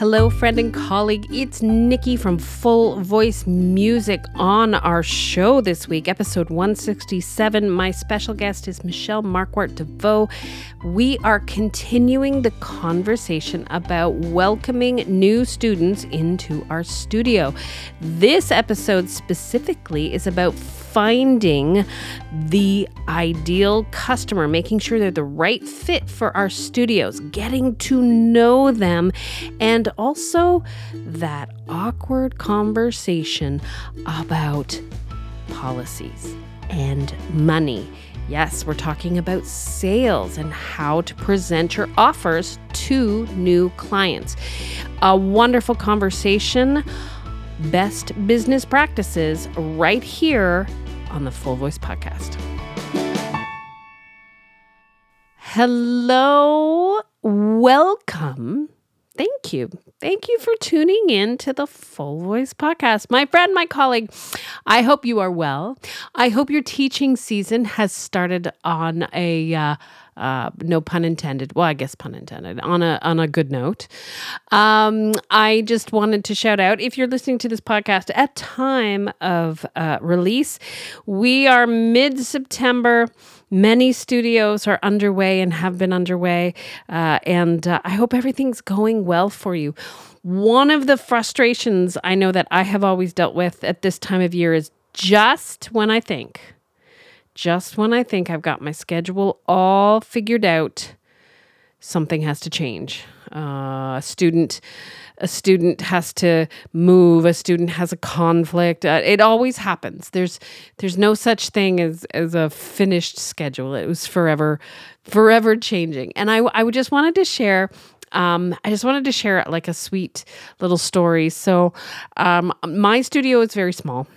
Hello, friend and colleague. It's Nikki from Full Voice Music on our show this week, episode 167. My special guest is Michelle Markwart Deveaux. We are continuing the conversation about welcoming new students into our studio. This episode specifically is about finding the ideal customer, making sure they're the right fit for our studios, getting to know them, and also that awkward conversation about policies and money. Yes, we're talking about sales and how to present your offers to new clients. A wonderful conversation best business practices right here on the Full Voice Podcast. Hello, welcome. Thank you. Thank you for tuning in to the Full Voice Podcast. My friend, my colleague, I hope you are well. I hope your teaching season has started on a uh, uh, no pun intended. Well, I guess pun intended. On a on a good note, um, I just wanted to shout out if you're listening to this podcast at time of uh, release, we are mid September. Many studios are underway and have been underway, uh, and uh, I hope everything's going well for you. One of the frustrations I know that I have always dealt with at this time of year is just when I think just when I think I've got my schedule all figured out, something has to change. Uh, a student, a student has to move. A student has a conflict. Uh, it always happens. There's, there's no such thing as as a finished schedule. It was forever, forever changing. And I, I just wanted to share um, I just wanted to share like a sweet little story. So, um, my studio is very small.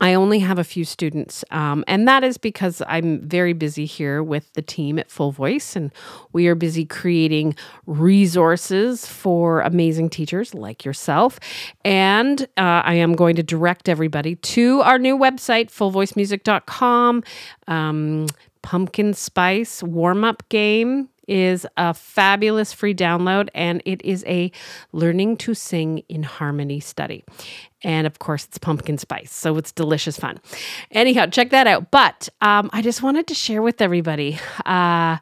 I only have a few students, um, and that is because I'm very busy here with the team at Full Voice, and we are busy creating resources for amazing teachers like yourself. And uh, I am going to direct everybody to our new website, fullvoicemusic.com. Um, pumpkin spice warm up game is a fabulous free download and it is a learning to sing in harmony study. And of course, it's pumpkin spice, so it's delicious fun. Anyhow, check that out. But um, I just wanted to share with everybody. Uh,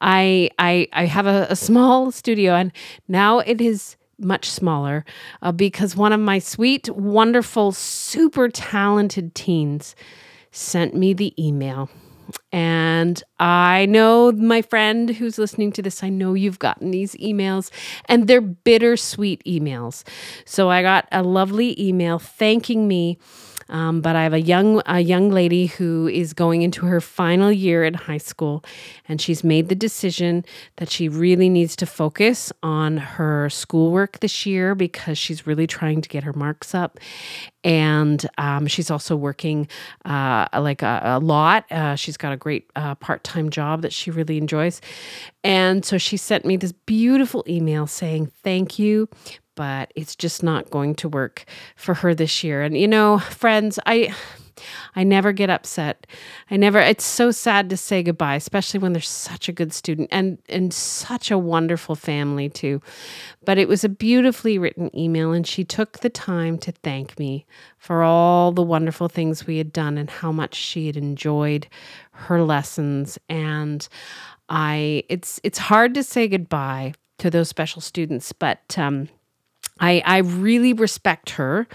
I I I have a, a small studio, and now it is much smaller uh, because one of my sweet, wonderful, super talented teens sent me the email and I know my friend who's listening to this, I know you've gotten these emails and they're bittersweet emails. So I got a lovely email thanking me um, but I have a young a young lady who is going into her final year in high school, and she's made the decision that she really needs to focus on her schoolwork this year because she's really trying to get her marks up, and um, she's also working uh, like a, a lot. Uh, she's got a great uh, part time job that she really enjoys, and so she sent me this beautiful email saying thank you but it's just not going to work for her this year. And you know, friends, I I never get upset. I never it's so sad to say goodbye, especially when there's such a good student and and such a wonderful family too. But it was a beautifully written email and she took the time to thank me for all the wonderful things we had done and how much she had enjoyed her lessons and I it's it's hard to say goodbye to those special students, but um I, I really respect her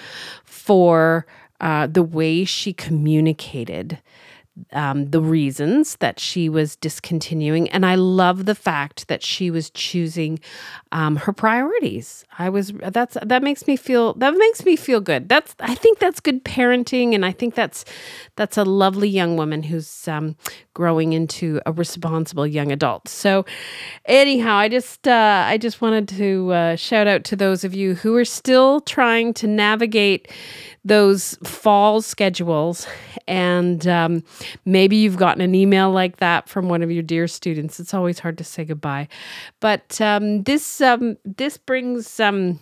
for uh, the way she communicated um, the reasons that she was discontinuing. And I love the fact that she was choosing um, her priorities. I was that's that makes me feel that makes me feel good. That's I think that's good parenting, and I think that's that's a lovely young woman who's um, growing into a responsible young adult. So, anyhow, I just uh, I just wanted to uh, shout out to those of you who are still trying to navigate those fall schedules. And um, maybe you've gotten an email like that from one of your dear students. It's always hard to say goodbye. But um, this um, this brings um,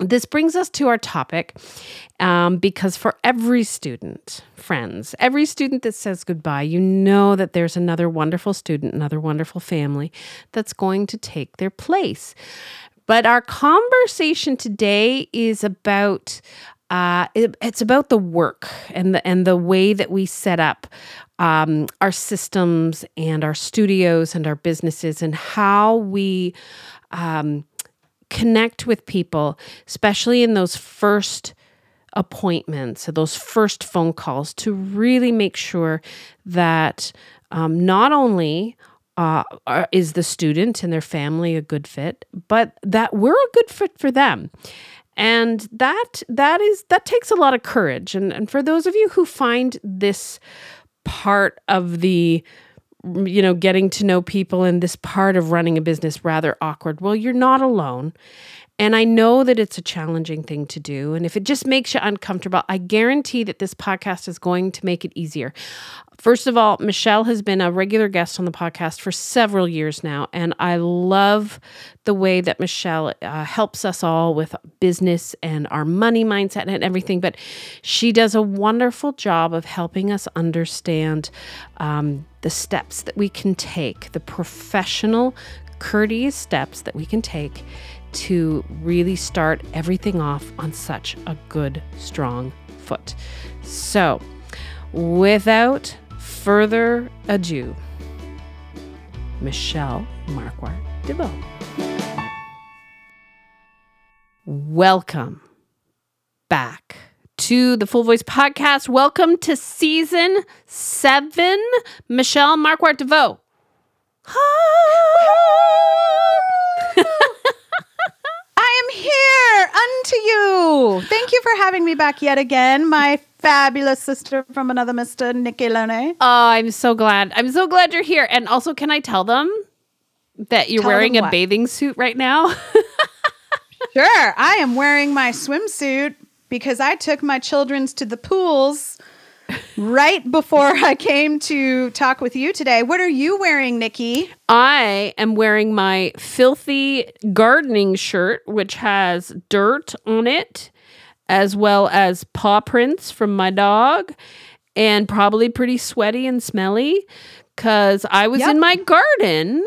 this brings us to our topic um, because for every student, friends, every student that says goodbye, you know that there's another wonderful student, another wonderful family that's going to take their place But our conversation today is about uh, it, it's about the work and the and the way that we set up um, our systems and our studios and our businesses and how we um, connect with people, especially in those first appointments, those first phone calls, to really make sure that um, not only uh, is the student and their family a good fit, but that we're a good fit for them. And that that is that takes a lot of courage. And, and for those of you who find this part of the mm, you know getting to know people and this part of running a business rather awkward, well, you're not alone. And I know that it's a challenging thing to do. And if it just makes you uncomfortable, I guarantee that this podcast is going to make it easier. First of all, Michelle has been a regular guest on the podcast for several years now. And I love the way that Michelle uh, helps us all with business and our money mindset and everything. But she does a wonderful job of helping us understand um, the steps that we can take, the professional, courteous steps that we can take to really start everything off on such a good, strong foot. So, without further ado, Michelle Markwart Deveaux. Welcome back to the Full Voice Podcast. Welcome to season seven, Michelle Markwart Deveaux. Am here unto you. Thank you for having me back yet again, my fabulous sister from another Mr. Nikki Loney. Oh, I'm so glad. I'm so glad you're here. And also, can I tell them that you're Tell wearing a what? bathing suit right now? Sure, I am wearing my swimsuit because I took my children's to the pools right before I came to talk with you today. What are you wearing, Nikki? I am wearing my filthy gardening shirt, which has dirt on it, as well as paw prints from my dog, and probably pretty sweaty and smelly because I was Yep. in my garden.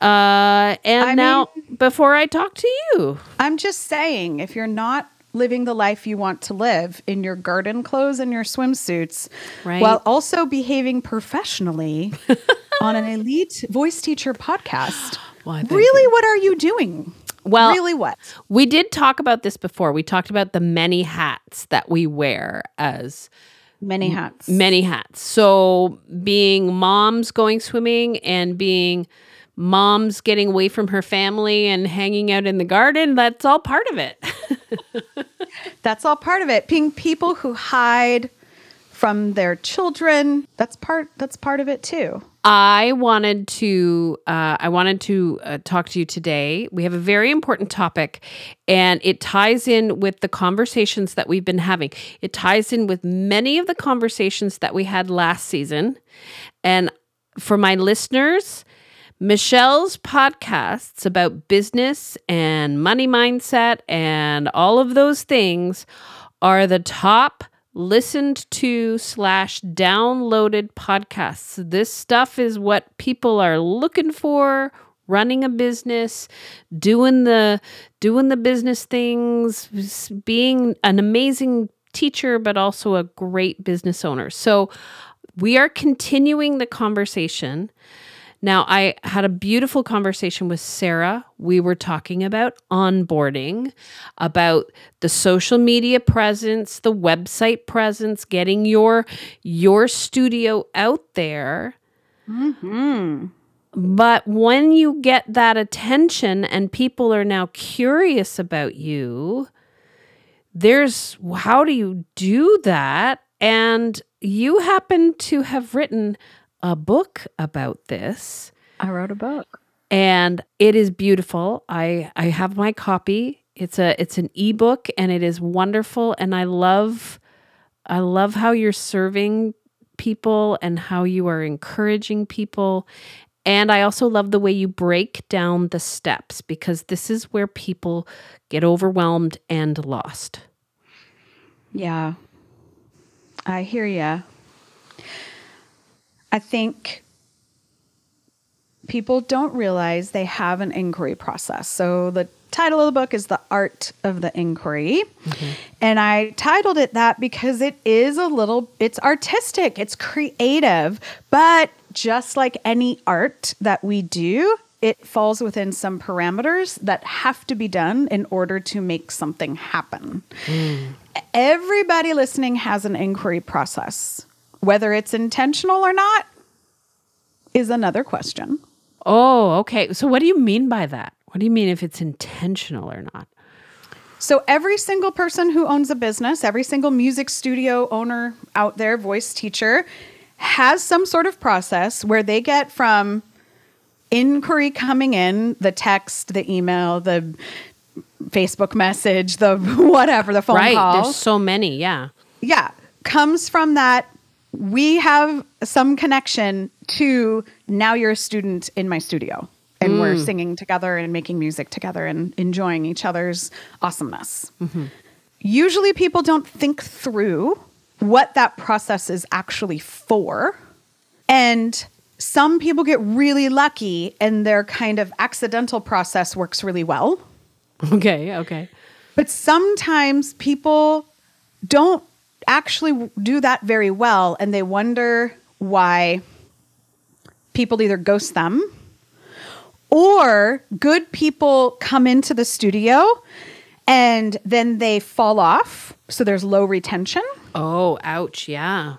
Uh, and I now, before I talk to you, I'm just saying, if you're not living the life you want to live in your garden clothes and your swimsuits, Right. while also behaving professionally on an elite voice teacher podcast, thank really, what are you doing? Well, really, what? We did talk about this before. We talked about the many hats that we wear as Many hats. many hats. So being moms going swimming and being moms getting away from her family and hanging out in the garden, that's all part of it. That's all part of it. Being people who hide from their children. That's part. That's part of it too. I wanted to uh, I wanted to uh, talk to you today. We have a very important topic, and it ties in with the conversations that we've been having. It ties in with many of the conversations that we had last season. And for my listeners, Michelle's podcasts about business and money mindset and all of those things are the top listened to slash downloaded podcasts. This stuff is what people are looking for running a business doing the doing the business things being an amazing teacher but also a great business owner so we are continuing the conversation now, I had a beautiful conversation with Sarah. We were talking about onboarding, about the social media presence, the website presence, getting your your studio out there. Mm-hmm. But when you get that attention and people are now curious about you, there's how do you do that? And you happen to have written a book about this I wrote a book. and it is beautiful. I I have my copy. It's a it's an ebook and it is wonderful and I love I love how you're serving people and how you are encouraging people. And I also love the way you break down the steps because this is where people get overwhelmed and lost. Yeah. I hear ya. I think people don't realize they have an inquiry process. So the title of the book is The Art of the Inquiry. Mm-hmm. And I titled it that because it is a little, it's artistic, it's creative, but just like any art that we do, it falls within some parameters that have to be done in order to make something happen. Mm. Everybody listening has an inquiry process. Whether it's intentional or not is another question. Oh, okay. So what do you mean by that? What do you mean if it's intentional or not? So, every single person who owns a business, every single music studio owner out there, voice teacher, has some sort of process where they get from inquiry coming in, the text, the email, the Facebook message, the whatever, the phone right. call. There's so many. Yeah. yeah, comes from that. We have some connection to now you're a student in my studio and we're mm. singing together and making music together and enjoying each other's awesomeness. Mm-hmm. Usually people don't think through what that process is actually for. And some people get really lucky and their kind of accidental process works really well. Okay. Okay. But sometimes people don't actually do that very well and they wonder why people either ghost them or good people come into the studio and then they fall off. So there's low retention. Oh, ouch. Yeah.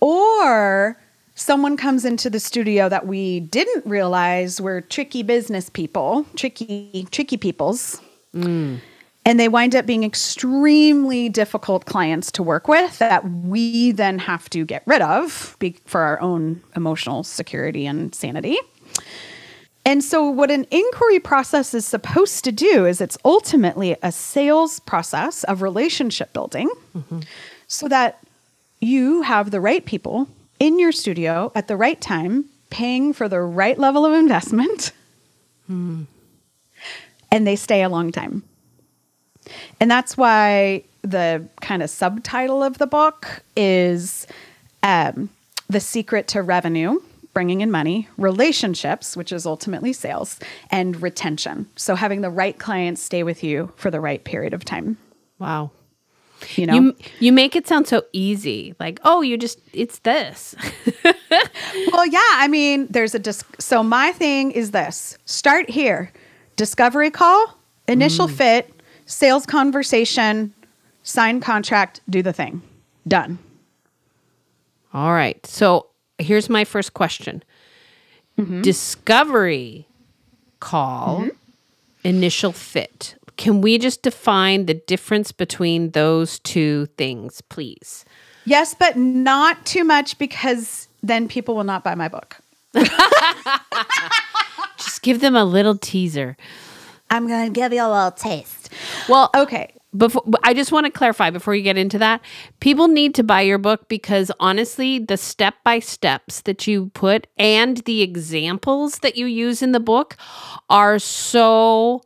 Or someone comes into the studio that we didn't realize were tricky business people, tricky, tricky peoples. Mm. And they wind up being extremely difficult clients to work with that we then have to get rid of be- for our own emotional security and sanity. And so, what an inquiry process is supposed to do is it's ultimately a sales process of relationship building mm-hmm. so that you have the right people in your studio at the right time, paying for the right level of investment, hmm. and they stay a long time. And that's why the kind of subtitle of the book is um, The Secret to Revenue, bringing in money, relationships, which is ultimately sales, and retention. So having the right clients stay with you for the right period of time. Wow. You know? You you make it sound so easy. Like, oh, you just it's this. well, yeah. I mean, there's a dis- so my thing is this: start here, discovery call, initial fit, sales conversation, sign contract, do the thing, done. All right. So here's my first question. Mm-hmm. Discovery call, mm-hmm. initial fit. Can we just define the difference between those two things, please? Yes, but not too much because then people will not buy my book. Just give them a little teaser. I'm going to give you a little taste. Well, Okay. before I just want to clarify before you get into that, people need to buy your book because honestly, the step by steps that you put and the examples that you use in the book are so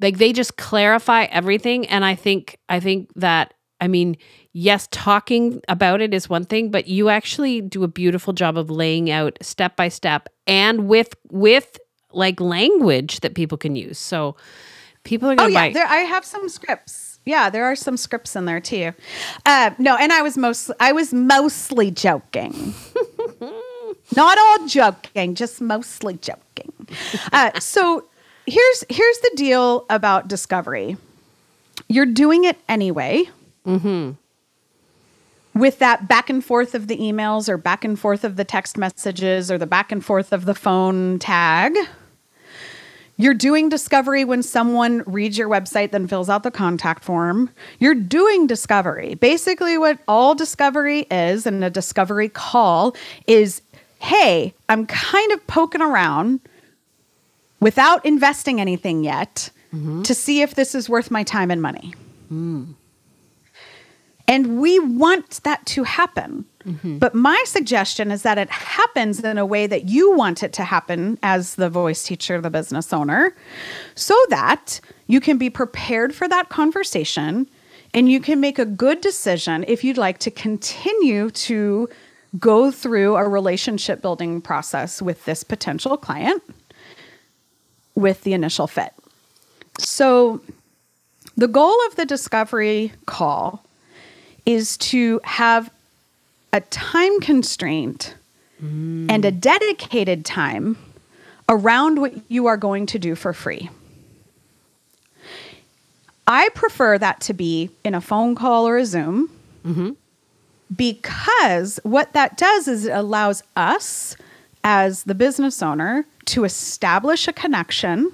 like they just clarify everything and I think I think that I mean, yes, talking about it is one thing, but you actually do a beautiful job of laying out step by step and with with like language that people can use. So people are Oh going to yeah, buy there, I have some scripts. Yeah, there are some scripts in there too. Uh, no, and I was mostly I was mostly joking. Not all joking, just mostly joking. Uh, so here's here's the deal about discovery. You're doing it anyway. Mm-hmm With that back and forth of the emails or back and forth of the text messages or the back and forth of the phone tag. You're doing discovery when someone reads your website, then fills out the contact form. You're doing discovery. Basically, what all discovery is and a discovery call is hey, I'm kind of poking around without investing anything yet mm-hmm. to see if this is worth my time and money. Hmm. And we want that to happen. Mm-hmm. But my suggestion is that it happens in a way that you want it to happen as the voice teacher, the business owner, so that you can be prepared for that conversation and you can make a good decision if you'd like to continue to go through a relationship building process with this potential client with the initial fit. So, the goal of the discovery call is to have a time constraint and a dedicated time around what you are going to do for free. I prefer that to be in a phone call or a Zoom mm-hmm. because what that does is it allows us as the business owner to establish a connection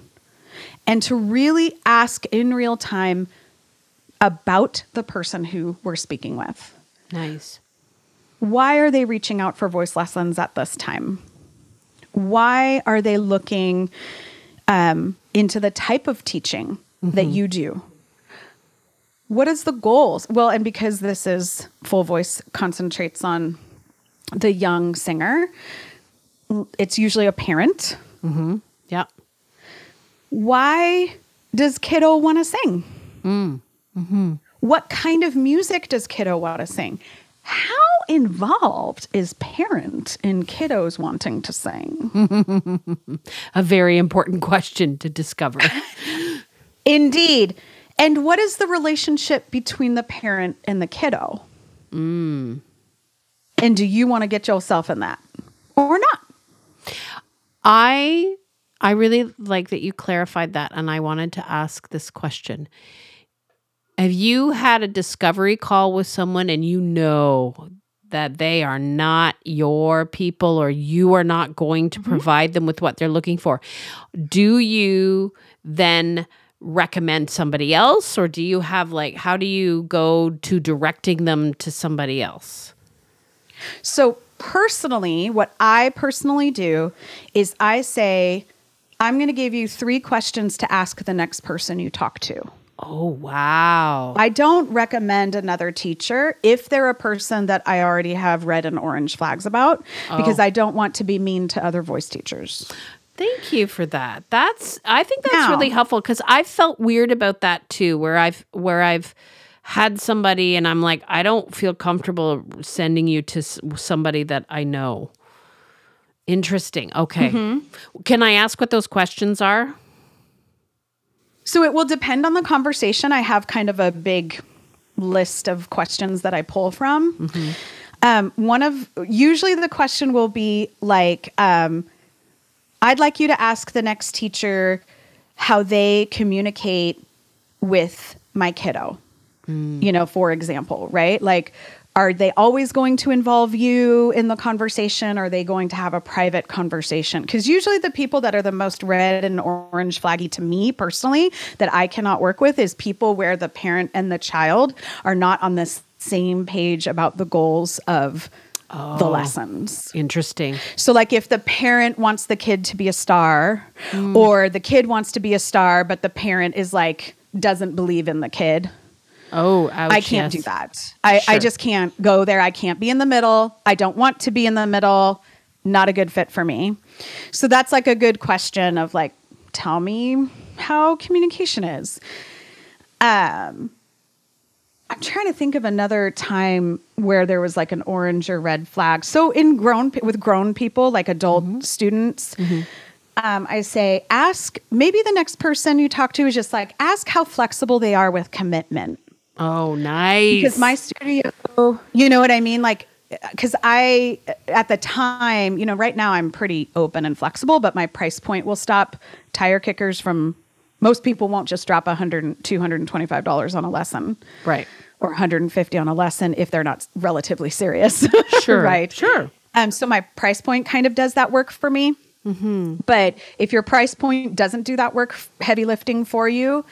and to really ask in real time about the person who we're speaking with. Nice. Why are they reaching out for voice lessons at this time? Why are they looking um, into the type of teaching that mm-hmm. you do? What is the goals? Well, and because this is full voice concentrates on the young singer, it's usually a parent. Mm-hmm. Yeah. Why does kiddo want to sing? Mm. Mm-hmm. What kind of music does kiddo want to sing? How involved is parent in kiddos wanting to sing? A very important question to discover. Indeed. And what is the relationship between the parent and the kiddo? Hmm. And do you want to get yourself in that or not? I I really like that you clarified that and I wanted to ask this question. Have you had a discovery call with someone and you know that they are not your people or you are not going to mm-hmm. provide them with what they're looking for? Do you then recommend somebody else or do you have like how do you go to directing them to somebody else? So, personally, what I personally do is I say, I'm going to give you three questions to ask the next person you talk to. Oh, wow. I don't recommend another teacher if they're a person that I already have red and orange flags about because oh. I don't want to be mean to other voice teachers. Thank you for that. That's I think that's Now- really helpful cuz I felt weird about that too where I've where I've had somebody and I'm like I don't feel comfortable sending you to somebody that I know. Interesting. Okay. Mm-hmm. Can I ask what those questions are? So it will depend on the conversation. I have kind of a big list of questions that I pull from. Um, one of usually the question will be like, um, I'd like you to ask the next teacher how they communicate with my kiddo. You know, for example, right? Like, are they always going to involve you in the conversation? Are they going to have a private conversation? Because usually the people that are the most red and orange flaggy to me personally that I cannot work with is people where the parent and the child are not on the same page about the goals of the oh, lessons. Interesting. So, like, if the parent wants the kid to be a star, mm. or the kid wants to be a star, but the parent is like, doesn't believe in the kid, Oh, ouch, I can't yes. do that. I, I just can't go there. I can't be in the middle. I don't want to be in the middle. Not a good fit for me. So, that's like a good question of like, tell me how communication is. Um, I'm trying to think of another time where there was like an orange or red flag. So in grown with grown people, like adult Mm-hmm. students, um, I say ask. Maybe the next person you talk to is just like ask how flexible they are with commitment. Oh, nice. Because my studio, you know what I mean, like. Because I, at the time, you know, right now I'm pretty open and flexible, but my price point will stop tire kickers from. Most people won't just drop 100, 225 dollars on a lesson right. or 150 on a lesson if they're not relatively serious. Sure. right. Sure. Um, so my price point kind of does that work for me. Mm-hmm. But if your price point doesn't do that work, heavy lifting for you,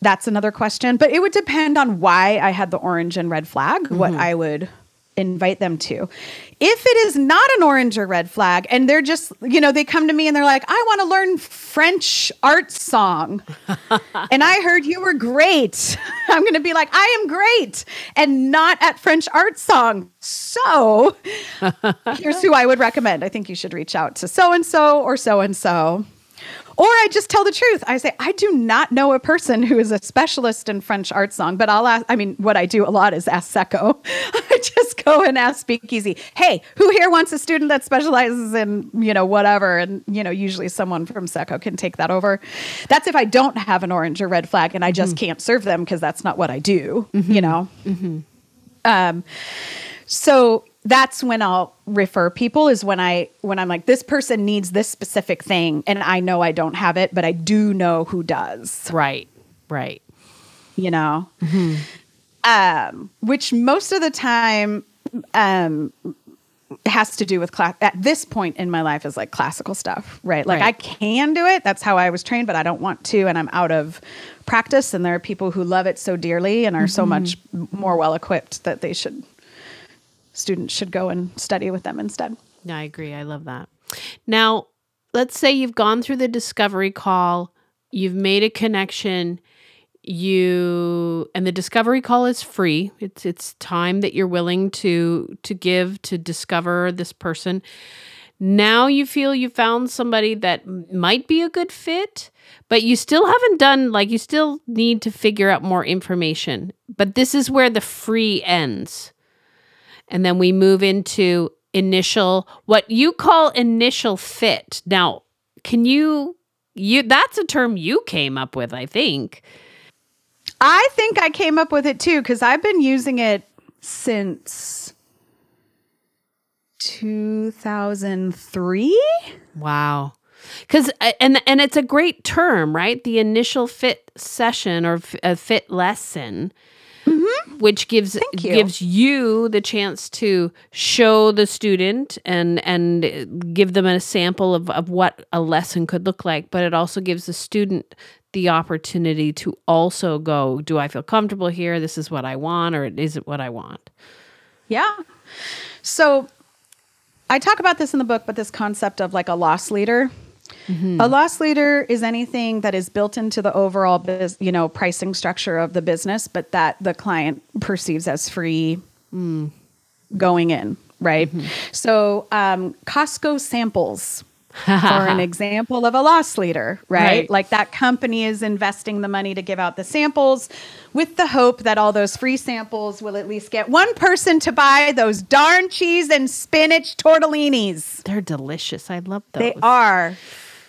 that's another question. But it would depend on why I had the orange and red flag, what mm-hmm. I would invite them to. If it is not an orange or red flag and they're just, you know, they come to me and they're like, I want to learn French art song. and I heard you were great. I'm going to be like, I am great and not at French art song. So here's who I would recommend. I think you should reach out to so and so or so and so. Or I just tell the truth. I say, I do not know a person who is a specialist in French art song, but I'll ask, I mean, what I do a lot is ask Seco. I just go and ask Speakeasy, hey, who here wants a student that specializes in, you know, whatever? And, you know, usually someone from Seco can take that over. That's if I don't have an orange or red flag and I just mm-hmm. can't serve them because that's not what I do, mm-hmm. you know? Mm-hmm. Um, so that's when I'll refer people is when I when I'm like this person needs this specific thing and I know I don't have it but I do know who does. Right. Right. You know. Mm-hmm. Um which most of the time um has to do with class at this point in my life is like classical stuff, right? Like right. I can do it. That's how I was trained, but I don't want to and I'm out of practice and there are people who love it so dearly and are mm-hmm. so much more well equipped that they should students should go and study with them instead. Yeah, I agree. I love that. Now, let's say you've gone through the discovery call, you've made a connection, you and the discovery call is free. It's it's time that you're willing to to give to discover this person. Now you feel you found somebody that might be a good fit, but you still haven't done like you still need to figure out more information. But this is where the free ends. And then we move into initial, what you call initial fit. Now, can you, you, that's a term you came up with, I think. I think I came up with it too, because I've been using it since 2003. Wow. Cuz uh, and and it's a great term, right? The initial fit session or a fit lesson. Which gives you. gives you the chance to show the student and and give them a sample of, of what a lesson could look like. But it also gives the student the opportunity to also go, do I feel comfortable here? This is what I want, or is it what I want? Yeah. So I talk about this in the book, but this concept of like a loss leader Mm-hmm. A loss leader is anything that is built into the overall, biz, you know, pricing structure of the business, but that the client perceives as free mm. going in, right? Mm-hmm. So, um, Costco samples are an example of a loss leader, right? right? Like that company is investing the money to give out the samples with the hope that all those free samples will at least get one person to buy those darn cheese and spinach tortellinis. They're delicious. I love those. They are.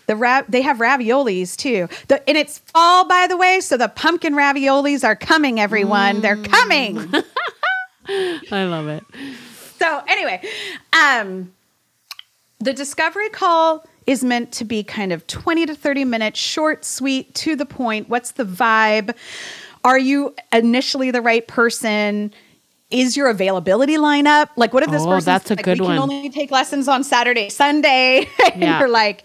The ra- they have raviolis too. The, and it's fall, by the way, so the pumpkin raviolis are coming, everyone. Mm. They're coming. I love it. So anyway, um, the discovery call is meant to be kind of 20 to 30 minutes, short, sweet, to the point. What's the vibe? Are you initially the right person? Is your availability lineup like what if this oh, person that's a like, good we one. can only take lessons on Saturday, Sunday, and yeah. you're like,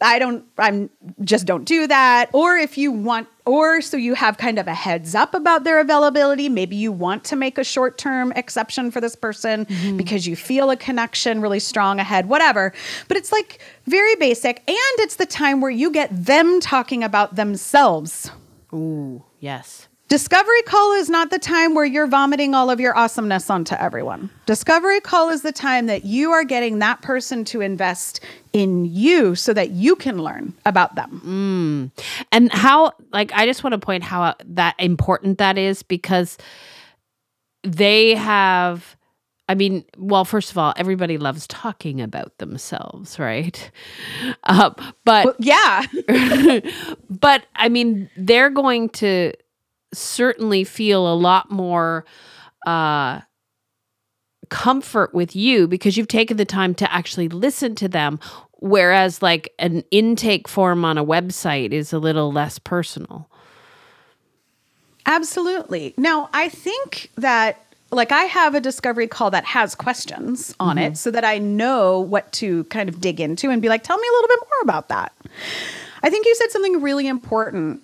I don't, I'm just don't do that. Or if you want, or so you have kind of a heads up about their availability. Maybe you want to make a short term exception for this person mm-hmm. because you feel a connection really strong ahead, whatever. But it's like very basic. And it's the time where you get them talking about themselves. Ooh, yes. Discovery call is not the time where you're vomiting all of your awesomeness onto everyone. Discovery call is the time that you are getting that person to invest in you so that you can learn about them. Mm. And how, like, I just want to point how that important that is because they have. I mean, well, first of all, everybody loves talking about themselves, right? Uh, but well, yeah, but I mean, they're going to certainly feel a lot more uh, comfort with you because you've taken the time to actually listen to them. Whereas, like an intake form on a website is a little less personal. Absolutely. Now, I think that like I have a discovery call that has questions on mm-hmm. it so that I know what to kind of dig into and be like, tell me a little bit more about that. I think you said something really important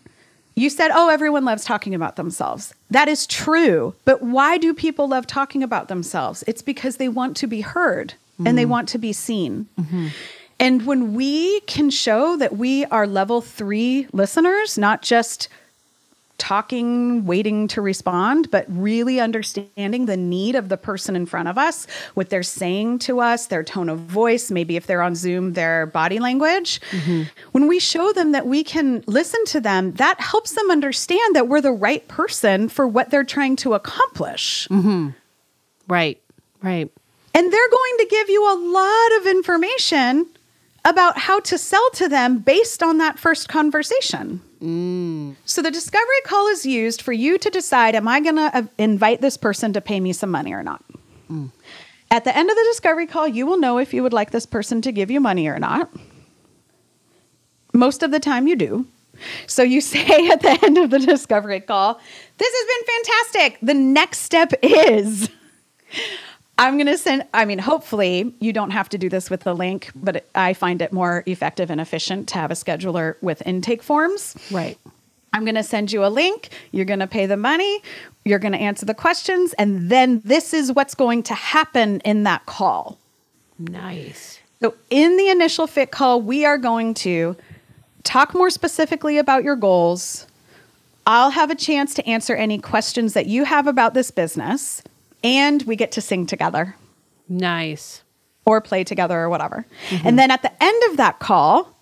you said, oh, everyone loves talking about themselves. That is true. But why do people love talking about themselves? It's because they want to be heard mm-hmm. and they mm. want to be seen. Mm-hmm. And when we can show that we are level three listeners, not just talking, waiting to respond, but really understanding the need of the person in front of us, what they're saying to us, their tone of voice, maybe if they're on Zoom, their body language. Mm-hmm. When we show them that we can listen to them, that helps them understand that we're the right person for what they're trying to accomplish. Mm-hmm. Right. Right. And they're going to give you a lot of information about how to sell to them based on that first conversation. Mm. So the discovery call is used for you to decide am I going to uh, invite this person to pay me some money or not? Mm. At the end of the discovery call, you will know if you would like this person to give you money or not. Most of the time, you do. So you say at the end of the discovery call, This has been fantastic. The next step is I'm going to send, I mean, hopefully you don't have to do this with the link, but I find it more effective and efficient to have a scheduler with intake forms. Right. I'm going to send you a link. You're going to pay the money. You're going to answer the questions. And then this is what's going to happen in that call. Nice. So, in the initial fit call, we are going to talk more specifically about your goals. I'll have a chance to answer any questions that you have about this business, and we get to sing together Nice. or play together or whatever. Mm-hmm. And then at the end of that call,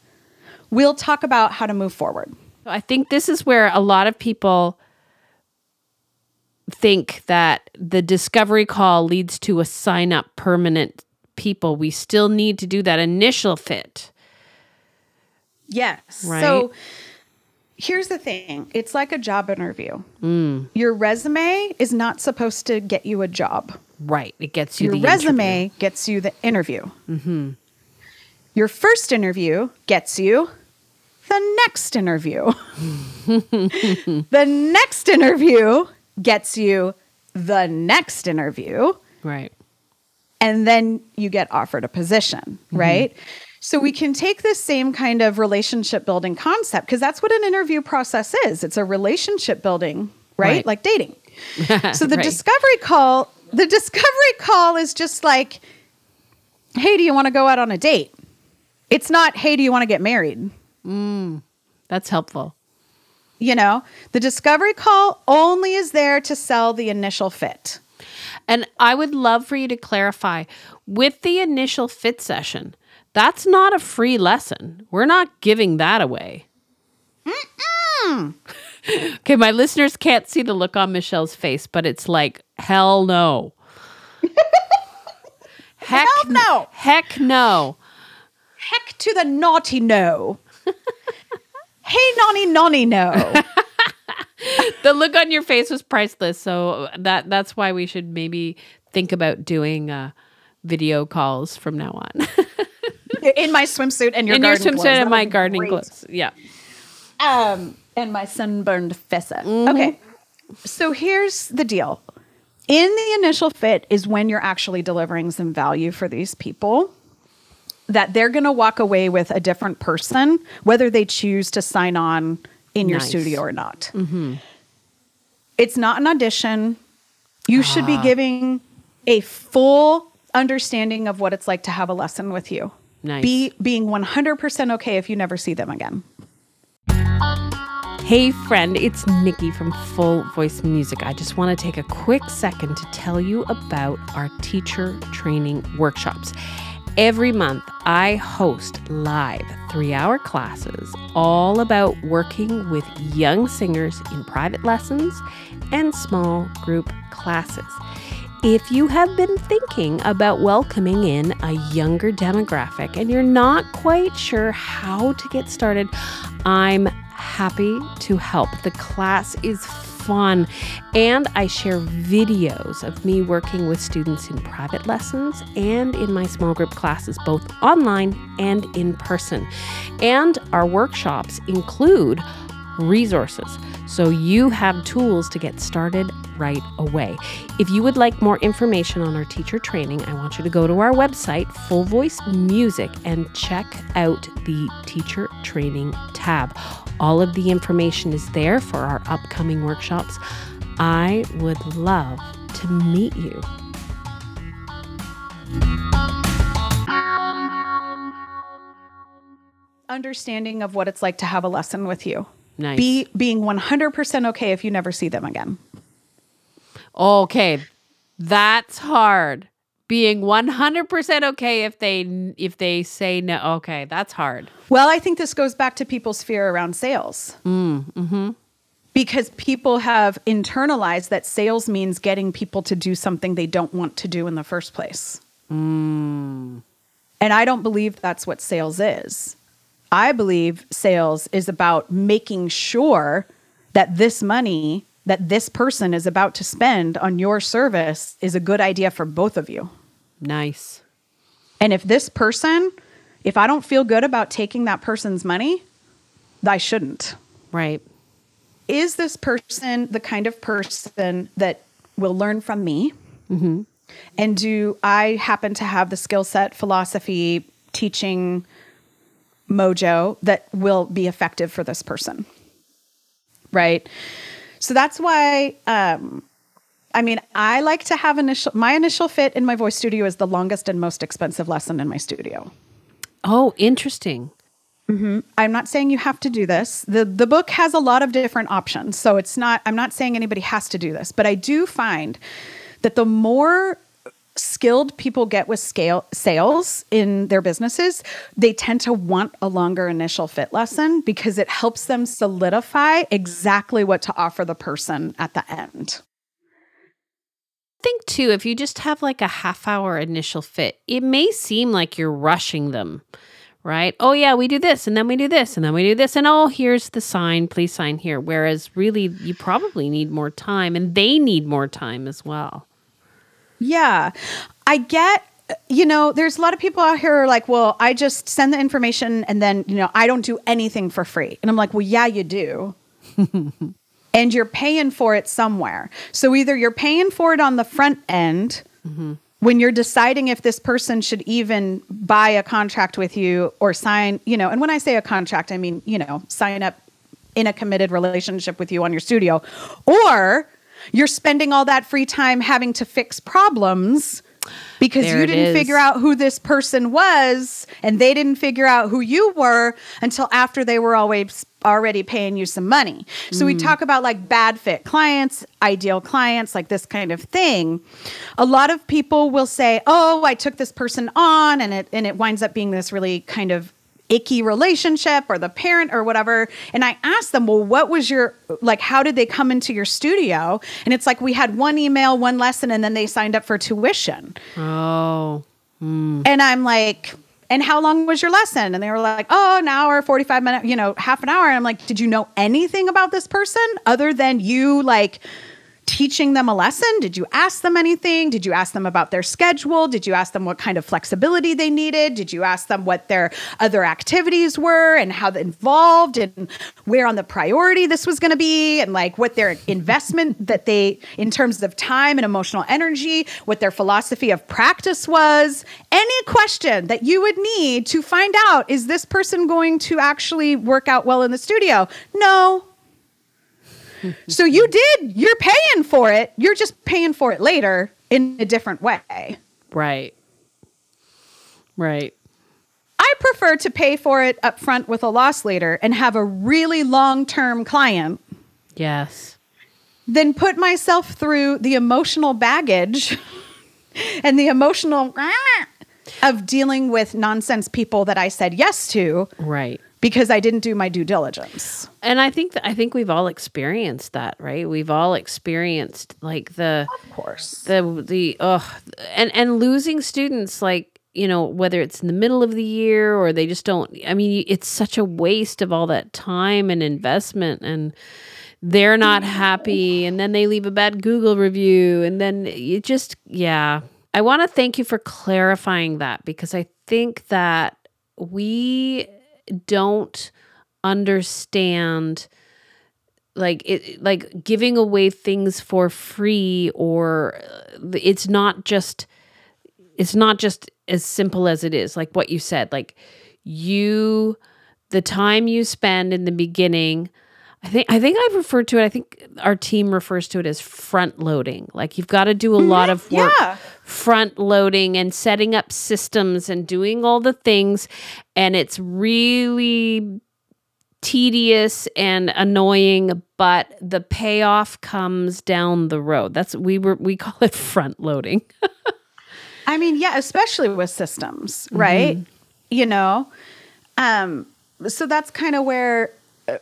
we'll talk about how to move forward. I think this is where a lot of people think that the discovery call leads to a sign up permanent people. We still need to do that initial fit. Yes. Right. So here's the thing it's like a job interview. Mm. Your resume is not supposed to get you a job. Right. It gets you Your the resume interview. gets you the interview. Mm-hmm. Your first interview gets you the next interview. the next interview gets you the next interview. Right. And then you get offered a position, mm-hmm. right? So we can take this same kind of relationship building concept because that's what an interview process is. It's a relationship building, right? Right. Like dating. So the Right. discovery call, the discovery call is just like, hey, do you want to go out on a date? It's not, hey, do you want to get married? Mm, that's helpful. You know, the discovery call only is there to sell the initial fit. And I would love for you to clarify with the initial fit session, that's not a free lesson. We're not giving that away. okay, my listeners can't see the look on Michelle's face, but it's like, hell no. heck Hell no. Heck no. Heck to the naughty no. hey, nonny, nonny, no. The look on your face was priceless. So that that's why we should maybe think about doing uh, video calls from now on. In my swimsuit and your In your swimsuit clothes. and my gardening great. clothes. Yeah. Um, and my sunburned fessa. Mm-hmm. Okay. So here's the deal. In the initial fit is when you're actually delivering some value for these people that they're going to walk away with a different person, whether they choose to sign on in your Nice. studio or not. It's not an audition. You should be giving a full understanding of what it's like to have a lesson with you. Nice. Be being 100% okay if you never see them again. Hey, friend, it's Nikki from Full Voice Music. I just want to take a quick second to tell you about our teacher training workshops. Every month, I host live three hour classes all about working with young singers in private lessons and small group classes. If you have been thinking about welcoming in a younger demographic and you're not quite sure how to get started, I'm happy to help. The class is fun and I share videos of me working with students in private lessons and in my small group classes, both online and in person. And our workshops include resources. So you have tools to get started right away. If you would like more information on our teacher training, I want you to go to our website, Full Voice Music, and check out the teacher training tab. All of the information is there for our upcoming workshops. I would love to meet you. understanding of what it's like to have a lesson with you. Nice. Be being 100% okay if you never see them again. Okay. That's hard. Being 100% okay if they if they say no. Okay, that's hard. Well, I think this goes back to people's fear around sales. Mm, mhm. Because people have internalized that sales means getting people to do something they don't want to do in the first place. And I don't believe that's what sales is. I believe sales is about making sure that this money that this person is about to spend on your service is a good idea for both of you. Nice. And if this person, if I don't feel good about taking that person's money, I shouldn't. Right. Is this person the kind of person that will learn from me? Mm-hmm. And do I happen to have the skill set, philosophy, teaching mojo that will be effective for this person? Right. So that's why um, I mean, I like to have initial my initial fit in my voice studio is the longest and most expensive lesson in my studio. Oh, interesting. Mm-hmm. I'm not saying you have to do this. The the book has a lot of different options. So it's not I'm not saying anybody has to do this, but I do find that the more skilled people get with scale sales in their businesses, they tend to want a longer initial fit lesson because it helps them solidify exactly what to offer the person at the end. think too if you just have like a half hour initial fit it may seem like you're rushing them right? Oh yeah we do this and then we do this and then we do this and oh here's the sign please sign here. Whereas really you probably need more time and they need more time as well Yeah. I get, you know, there's a lot of people out here who are like, well, I just send the information and then, you know, I don't do anything for free. And I'm like, well, yeah, you do. and you're paying for it somewhere. So either you're paying for it on the front end mm-hmm. when you're deciding if this person should even buy a contract with you or sign, you know, and when I say a contract, I mean, you know, sign up in a committed relationship with you on your studio, or you're spending all that free time having to fix problems because There you didn't is. figure out who this person was and they didn't figure out who you were until after they were always already paying you some money. So Mm. we talk about like bad fit clients, ideal clients, like this kind of thing. A lot of people will say, "Oh, I took this person on and it and it winds up being this really kind of icky relationship or the parent or whatever and i asked them well what was your like how did they come into your studio and it's like we had one email one lesson and then they signed up for tuition oh hmm. and I'm like, and how long was your lesson? And they were like, oh, an hour, 45 minutes, you know, half an hour. And I'm like, did you know anything about this person other than you like teaching them a lesson? Did you ask them anything? Did you ask them about their schedule? Did you ask them what kind of flexibility they needed? Did you ask them what their other activities were and how involved and where on the priority this was going to be and like what their investment that they in terms of time and emotional energy, what their philosophy of practice was? Any question that you would need to find out is this person going to actually work out well in the studio? No, so you did, you're paying for it. You're just paying for it later in a different way. right right I prefer to pay for it up front with a loss later and have a really long term client yes Then put myself through the emotional baggage and the emotional of dealing with nonsense people that I said yes to right because I didn't do my due diligence. and i think that i think we've all experienced that right we've all experienced like the Of course. the the ugh and and losing students like you know whether it's in the middle of the year or they just don't i mean it's such a waste of all that time and investment and they're not happy and then they leave a bad google review and then you just yeah i want to thank you for clarifying that because i think that we don't understand like it like giving away things for free or uh, it's not just it's not just as simple as it is like what you said like you the time you spend in the beginning i think i think i've referred to it i think our team refers to it as front loading like you've got to do a lot of work Yeah. front loading and setting up systems and doing all the things and it's really tedious and annoying, but the payoff comes down the road. That's we were we call it front loading. I mean, yeah, especially with systems, right? You know, um, so that's kind of where,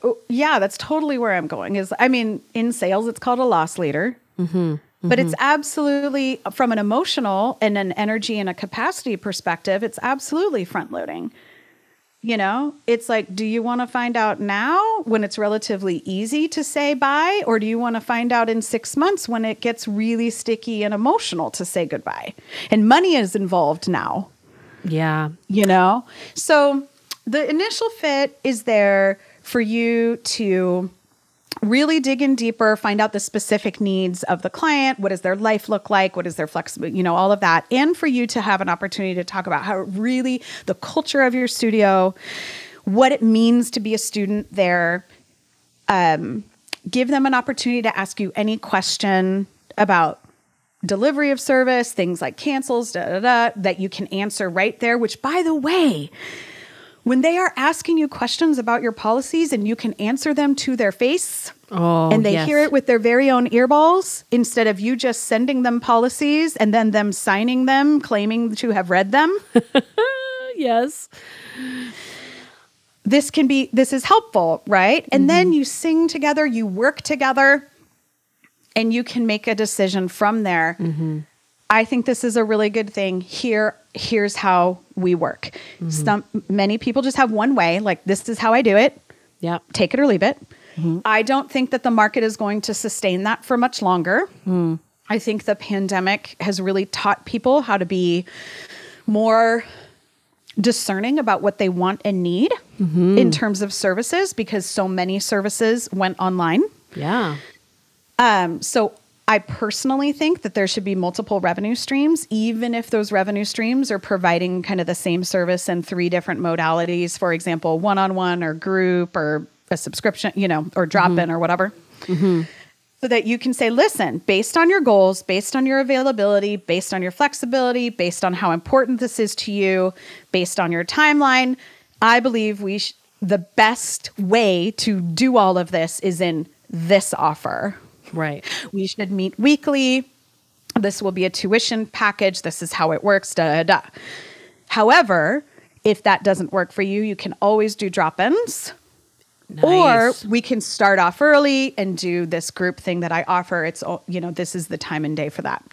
Oh, yeah, that's totally where I'm going. Is I mean, in sales, it's called a loss leader, mm-hmm, mm-hmm. but it's absolutely from an emotional and an energy and a capacity perspective, it's absolutely front loading. You know, it's like, do you want to find out now when it's relatively easy to say bye, or do you want to find out in six months when it gets really sticky and emotional to say goodbye? And money is involved now, yeah. you know? So the initial fit is there for you to really dig in deeper, find out the specific needs of the client. What does their life look like? What is their flexibility? You know, all of that. And for you to have an opportunity to talk about how really the culture of your studio, what it means to be a student there. Um, give them an opportunity to ask you any question about delivery of service, things like cancels, da, da, da, that you can answer right there, which by the way, when they are asking you questions about your policies and you can answer them to their face Oh, and they yes. hear it with their very own earballs instead of you just sending them policies and then them signing them claiming to have read them. Yes. this can be this is helpful right? And then mm-hmm. you sing together you work together and you can make a decision from there mm-hmm. I think this is a really good thing. Here here's how we work. Mm-hmm. Some many people just have one way like this is how i do it. Yeah. take it or leave it. Mm-hmm. I don't think that the market is going to sustain that for much longer. Hmm. I think the pandemic has really taught people how to be more discerning about what they want and need mm-hmm. in terms of services because so many services went online. Yeah. Um, so I personally think that there should be multiple revenue streams, even if those revenue streams are providing kind of the same service in three different modalities. For example, one on one or group or a subscription, you know, or drop in mm-hmm. or whatever. Mm-hmm. So that you can say, listen, based on your goals, based on your availability, based on your flexibility, based on how important this is to you, based on your timeline, I believe we sh- the best way to do all of this is in this offer. Right. We should meet weekly. This will be a tuition package. This is how it works. Da da. da. However, if that doesn't work for you, you can always do drop ins. Or we can start off early and do this group thing that I offer. It's all- you know this is the time and day for that.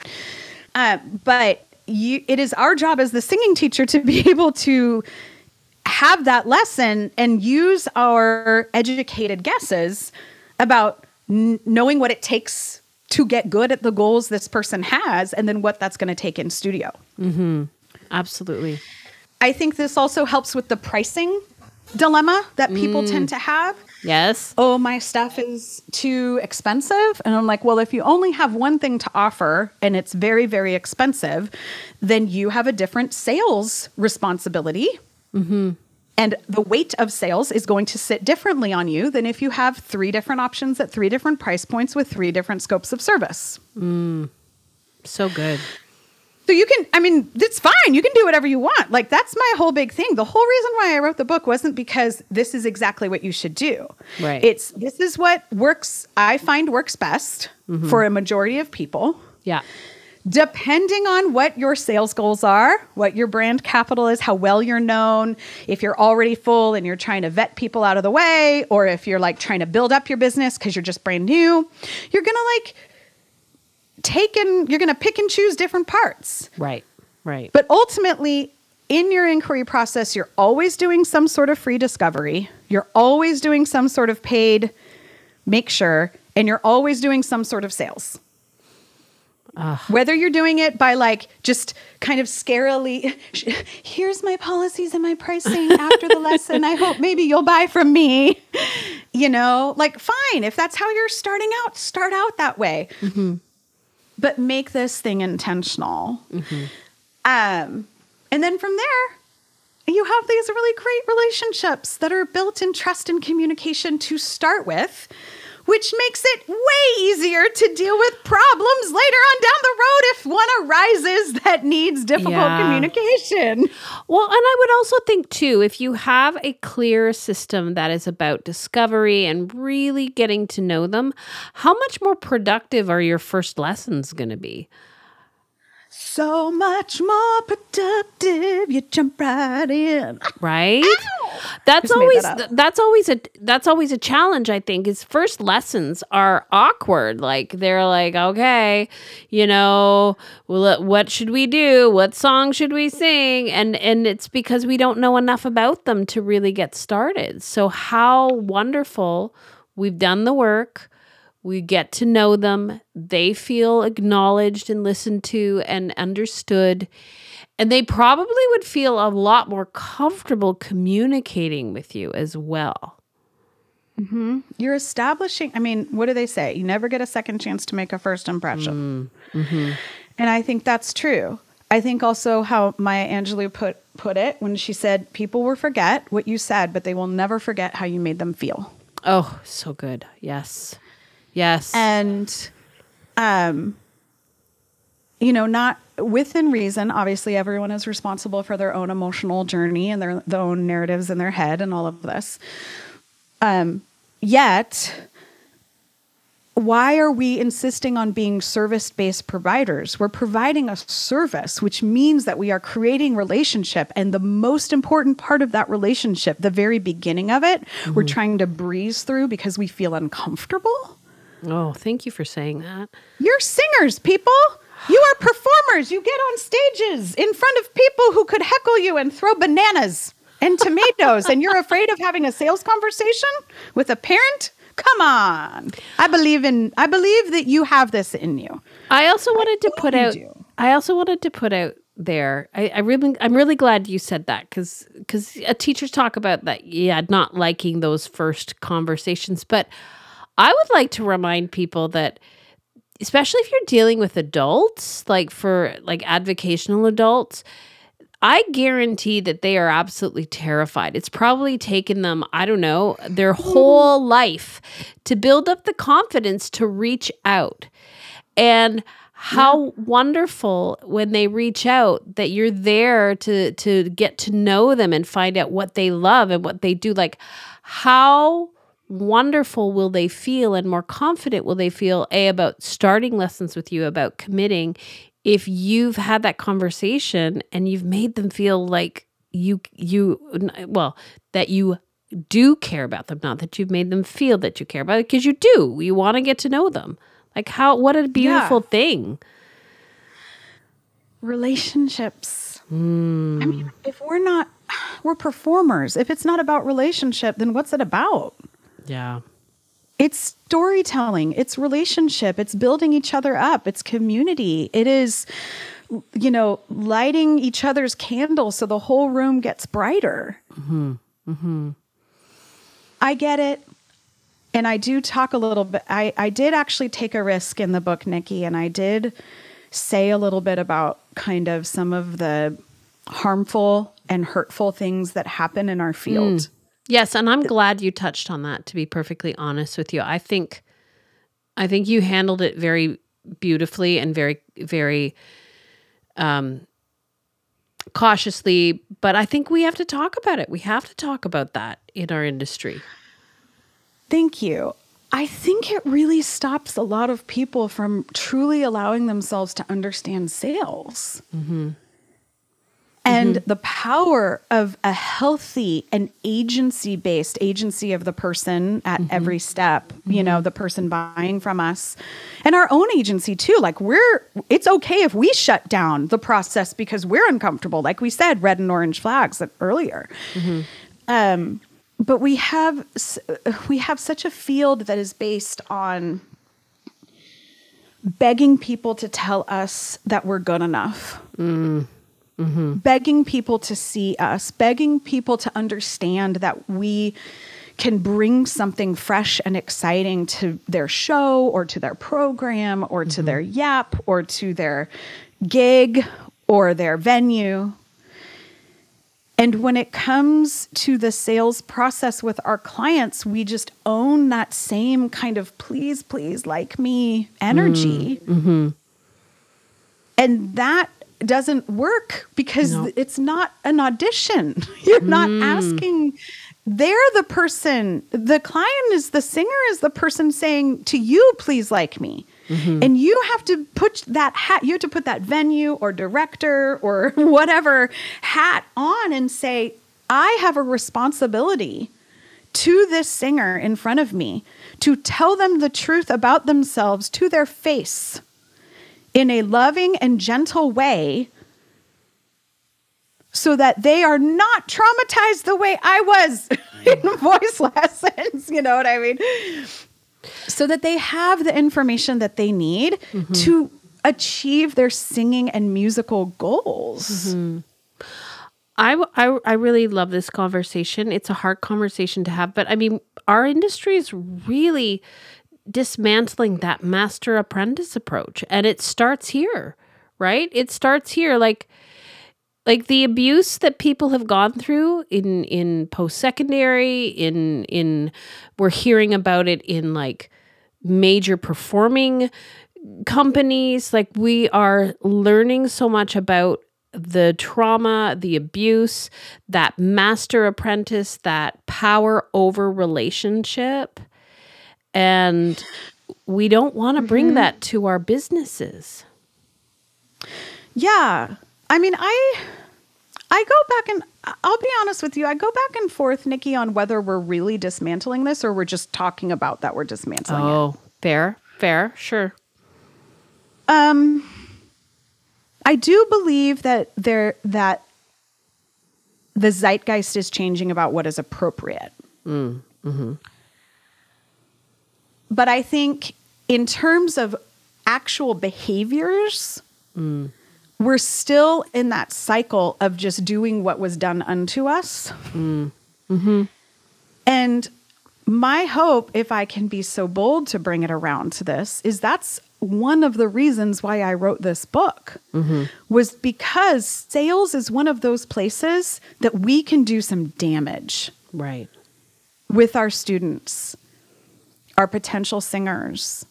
Uh, but you, it is our job as the singing teacher to be able to have that lesson and use our educated guesses about n- knowing what it takes to get good at the goals this person has, and then what that's going to take in studio. Mm-hmm. Absolutely. I think this also helps with the pricing dilemma that people mm. tend to have. Yes. Oh, my stuff is too expensive. And I'm like, well, if you only have one thing to offer and it's very, very expensive, then you have a different sales responsibility. Mm-hmm. And the weight of sales is going to sit differently on you than if you have three different options at three different price points with three different scopes of service. Mm. So good. So you can, I mean, it's fine. You can do whatever you want. Like, that's my whole big thing. The whole reason why I wrote the book wasn't because this is exactly what you should do. Right. It's this is what works, I find works best mm-hmm. for a majority of people. Yeah. Depending on what your sales goals are, what your brand capital is, how well you're known, if you're already full and you're trying to vet people out of the way, or if you're like trying to build up your business because you're just brand new, you're gonna like take and you're gonna pick and choose different parts. Right. Right. But ultimately, in your inquiry process, you're always doing some sort of free discovery. You're always doing some sort of paid make sure, and you're always doing some sort of sales. Whether you're doing it by like just kind of scarily, here's my policies and my pricing after the lesson. I hope maybe you'll buy from me. You know, like fine, if that's how you're starting out, start out that way. But make this thing intentional. Um, and then from there, you have these really great relationships that are built in trust and communication to start with, which makes it way easier to deal with problems later on down the road if one arises that needs difficult Yeah. communication. Well, and I would also think too, if you have a clear system that is about discovery and really getting to know them, how much more productive are your first lessons going to be? So much more productive. You jump right in. right? That's Just always that that's always a that's always a challenge i think is first lessons are awkward. Like they're like okay you know uh, what should we do? What song should we sing? And and it's because we don't know enough about them to really get started. So how wonderful we've done the work we get to know them they feel acknowledged and listened to and understood and they probably would feel a lot more comfortable communicating with you as well. Mm-hmm. You're establishing, I mean, what do they say? You never get a second chance to make a first impression. Mm, mm-hmm. And I think that's true. I think also how Maya Angelou put, put it when she said, People will forget what you said, but they will never forget how you made them feel. Oh, so good. Yes. Yes. and um you know not within reason obviously everyone is responsible for their own emotional journey and their, their own narratives in their head and all of this um yet why are we insisting on being service based providers? We're providing a service, which means that we are creating relationship. And the most important part of that relationship, the very beginning of it, we're trying to breeze through because we feel uncomfortable. Oh, thank you for saying that. You're singers, people. You are performers. You get on stages in front of people who could heckle you and throw bananas and tomatoes, and you're afraid of having a sales conversation with a parent? Come on. I believe in I believe that you have this in you. I also wanted to put out. do. I also wanted to put out there. I, I really, I'm really glad you said that because because uh, teachers talk about that. Yeah, not liking those first conversations, but I would like to remind people that, especially if you're dealing with adults, like for like advocational adults. I guarantee that they are absolutely terrified. It's probably taken them, I don't know, their whole life to build up the confidence to reach out. And how wonderful when they reach out that you're there to to get to know them and find out what they love and what they do like how wonderful will they feel and more confident will they feel a about starting lessons with you about committing if you've had that conversation and you've made them feel like you you well that you do care about them not that you've made them feel that you care about it because you do you want to get to know them like how what a beautiful thing Relationships. Hmm. I mean, if we're not we're performers. If it's not about relationship, then what's it about? Yeah. It's storytelling it's relationship it's building each other up it's community. It is you know lighting each other's candles so the whole room gets brighter. Mm-hmm. Mm-hmm. I get it and i do talk a little bit I, I did actually take a risk in the book nikki and i did say a little bit about kind of some of the harmful and hurtful things that happen in our field Yes, and I'm glad you touched on that to be perfectly honest with you. I think I think you handled it very beautifully and very very um cautiously, but I think we have to talk about it. We have to talk about that in our industry. Thank you. I think it really stops a lot of people from truly allowing themselves to understand sales. And mm-hmm. the power of a healthy and agency based agency of the person at mm-hmm. every step, you know, mm-hmm. the person buying from us and our own agency too. Like, we're, it's okay if we shut down the process because we're uncomfortable. Like we said, red and orange flags earlier. Um, but we have we have such a field that is based on begging people to tell us that we're good enough mm. Mm-hmm. begging people to see us begging people to understand that we can bring something fresh and exciting to their show or to their program or to mm-hmm. their yap or to their gig or their venue. And when it comes to the sales process with our clients, we just own that same kind of please, please, like me energy. Mm-hmm. And that doesn't work because No. it's not an audition. You're not mm. asking. They're the person, the client is the singer, is the person saying to you, please like me. Mm-hmm. And you have to put that hat, you have to put that venue or director or whatever hat on and say, I have a responsibility to this singer in front of me to tell them the truth about themselves to their face in a loving and gentle way so that they are not traumatized the way I was in voice lessons. You know what I mean? So that they have the information that they need mm-hmm. to achieve their singing and musical goals. Mm-hmm. I, I, I really love this conversation. It's a hard conversation to have, but I mean, our industry is really dismantling that master apprentice approach, and it starts here, right? It starts here, like like the abuse that people have gone through in in post secondary, in in we're hearing about it in like major performing companies. Like we are learning so much about the trauma, the abuse, that master apprentice, that power over relationship. And we don't want to bring mm-hmm. that to our businesses. Yeah. I mean, I I go back and I'll be honest with you, I go back and forth, Nikki, on whether we're really dismantling this or we're just talking about that we're dismantling it. Oh, fair, fair, sure. Um I do believe that there that the zeitgeist is changing about what is appropriate. Mm, mm-hmm. But I think in terms of actual behaviors, we're still in that cycle of just doing what was done unto us. Mm-hmm. And my hope, if I can be so bold to bring it around to this, is that's one of the reasons why I wrote this book mm-hmm. was because sales is one of those places that we can do some damage Right. with our students, our potential singers.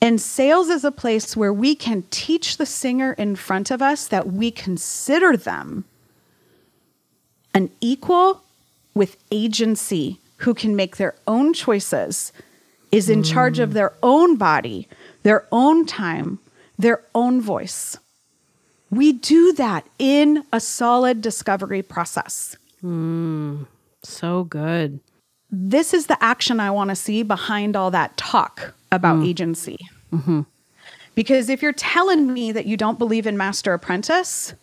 And sales is a place where we can teach the singer in front of us that we consider them an equal with agency who can make their own choices, is in charge of their own body, their own time, their own voice. We do that in a solid discovery process. Hmm. So good. This is the action I want to see behind all that talk about mm. agency. Mm-hmm. Because if you're telling me that you don't believe in master apprentice,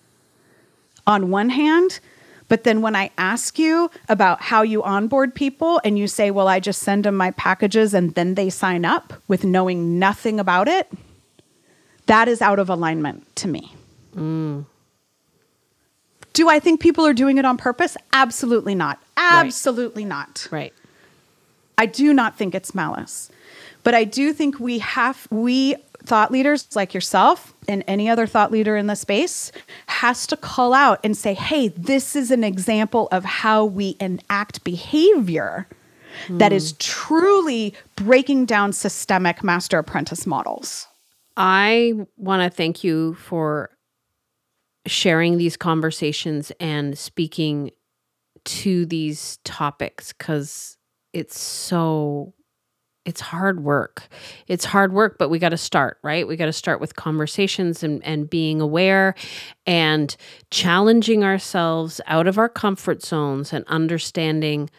on one hand, but then when I ask you about how you onboard people and you say, well, I just send them my packages and then they sign up with knowing nothing about it, that is out of alignment to me. Mm. Do I think people are doing it on purpose? Absolutely not. Absolutely not. Right. I do not think it's malice. But I do think we have, we thought leaders like yourself and any other thought leader in the space has to call out and say, hey, this is an example of how we enact behavior that is hmm. truly breaking down systemic master apprentice models. I want to thank you for sharing these conversations and speaking to these topics because it's so it's hard work. It's hard work but we got to start right? We got to start with conversations and, and being aware and challenging ourselves out of our comfort zones and understanding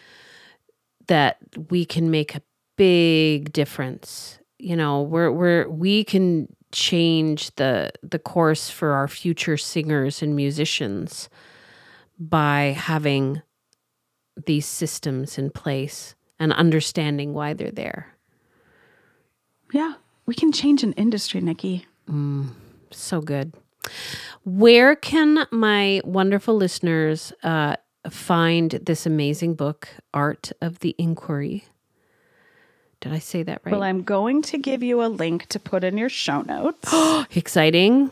that we can make a big difference. You know we're we're we can change the the course for our future singers and musicians by having these systems in place and understanding why they're there. Yeah, we can change an industry, Nikki. so good. Where can my wonderful listeners uh, find this amazing book art of the inquiry did i say that right Well, I'm going to give you a link to put in your show notes. exciting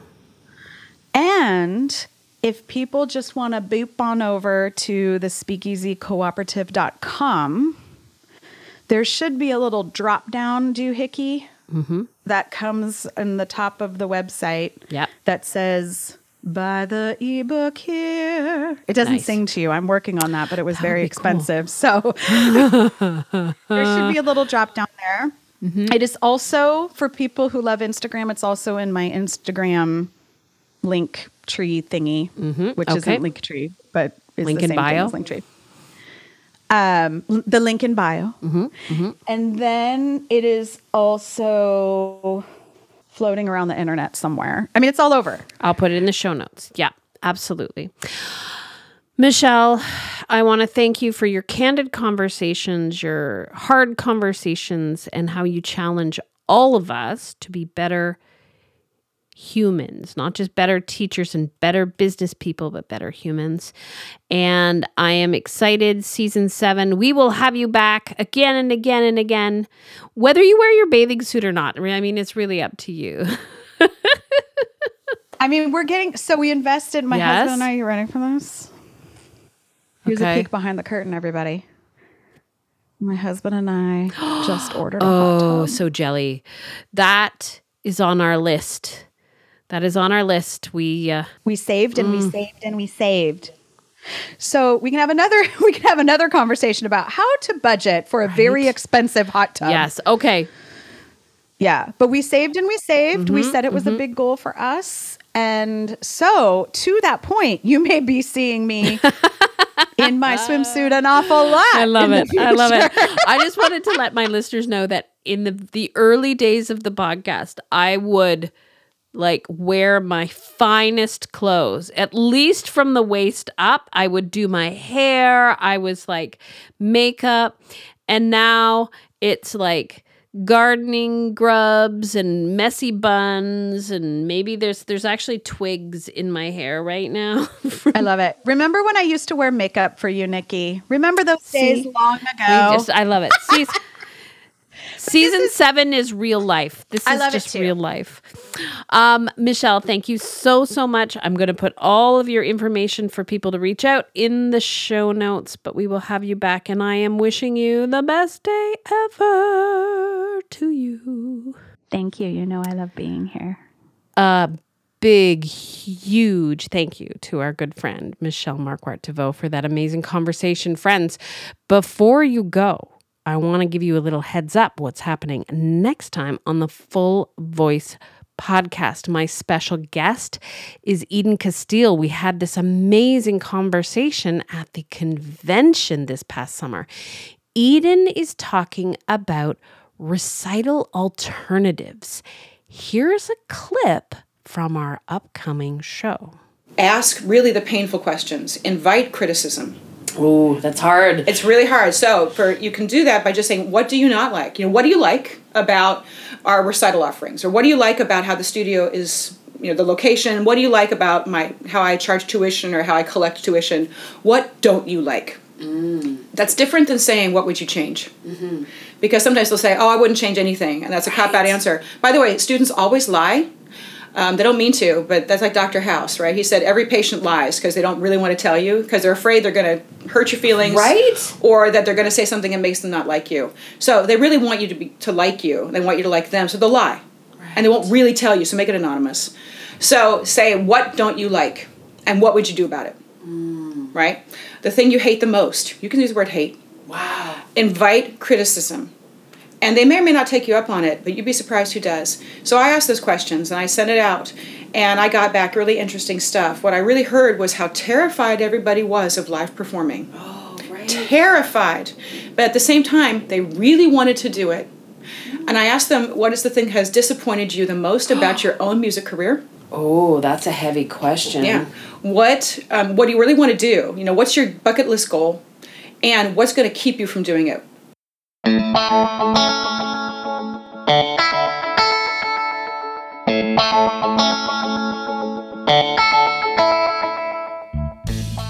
And if people just want to boop on over to the speakeasycooperative.com, there should be a little drop down doohickey mm-hmm. that comes in the top of the website Yep. that says buy the ebook here. It doesn't Nice. sing to you. I'm working on that, but it was would very be cool. expensive. So there should be a little drop down there. Mm-hmm. It is also for people who love Instagram. It's also in my Instagram link tree thingy, which Okay. isn't link tree, but is Link the in bio? thing as Linktree. Um, the link in bio, Mm-hmm, and then it is also floating around the internet somewhere. I mean, it's all over. I'll put it in the show notes. Yeah, absolutely. Michelle, I want to thank you for your candid conversations, your hard conversations, and how you challenge all of us to be better humans, not just better teachers and better business people, but better humans. And I am excited. Season seven, we will have you back again and again and again, whether you wear your bathing suit or not. I mean, it's really up to you. I mean, we're getting so we invested. My Yes. husband and I. You ready for this? Here's Okay. a peek behind the curtain, everybody. My husband and I just ordered a hot oh, tub. Oh, so jelly. That is on our list. That is on our list. We uh, We saved and Mm. we saved and we saved. So we can have another we can have another conversation about how to budget for a very expensive hot tub. yes. Okay. Yeah, but we saved and we saved. We Mm-hmm, said it was a big goal for us. And so, to that point, you may be seeing me in my swimsuit an awful lot. I love it. I love it. I just wanted to let my listeners know that in the the early days of the podcast, I would like wear my finest clothes, at least from the waist up. I would do my hair. I was like makeup. And now it's like gardening grubs and messy buns and maybe there's there's actually twigs in my hair right now. I love it. Remember when I used to wear makeup for you, Nikki? Remember those days long ago? just I love it. Seas- season seven is real life. This I is love just too. real life. Um, Michelle, thank you so so much. I'm going to put all of your information for people to reach out in the show notes, but we will have you back, and I am wishing you the best day ever to you. Thank you. You know I love being here. a big, huge thank you to our good friend, Michelle Markwart Deveaux, for that amazing conversation. Friends, before you go, I want to give you a little heads up what's happening next time on the Full Voice podcast. My special guest is Eden Castile. We had this amazing conversation at the convention this past summer. Eden is talking about recital alternatives. Here's a clip from our upcoming show. ask really the painful questions invite criticism Oh, that's hard. it's really hard. So for you can do that by just saying what do you not like? You know what do you like about our recital offerings? Or what do you like about how the studio is you know the location? What do you like about my how i charge tuition or how i collect tuition? What don't you like? Mm. That's different than saying what would you change? Mm-hmm. Because sometimes they'll say oh i wouldn't change anything. And that's a cop out answer. By the way students always lie um, they don't mean to, but that's like Dr. House, right? He said every patient lies because they don't really want to tell you because they're afraid they're going to hurt your feelings, Right. Or that they're going to say something that makes them not like you. So they really want you to be to like you. They want you to like them, so they'll lie, and they won't really tell you. So make it anonymous. So say what don't you like, and what would you do about it, right? The thing you hate the most. You can use the word hate. Wow. Invite criticism and they may or may not take you up on it, but you'd be surprised who does. So I asked those questions and I sent it out, and I got back really interesting stuff. What I really heard was how terrified everybody was of live performing. Oh, right. Terrified. But at the same time, they really wanted to do it. And I asked them, what is the thing that has disappointed you the most about your own music career? Oh, that's a heavy question. Yeah. What um, what do you really want to do? You know, what's your bucket list goal? And what's going to keep you from doing it?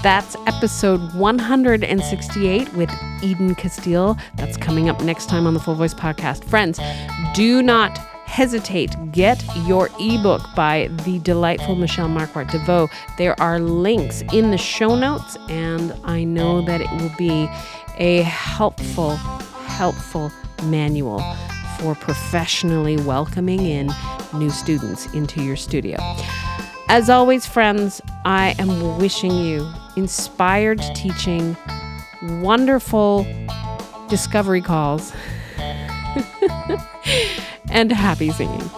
That's episode 168 with Eden Castile. That's coming up next time on the Full Voice Podcast. Friends, do not hesitate. Get your ebook by the delightful Michelle Markwart Deveaux. There are links in the show notes, and I know that it will be a helpful, helpful manual for professionally welcoming in new students into your studio. As always, friends, I am wishing you inspired teaching, wonderful discovery calls, and happy singing.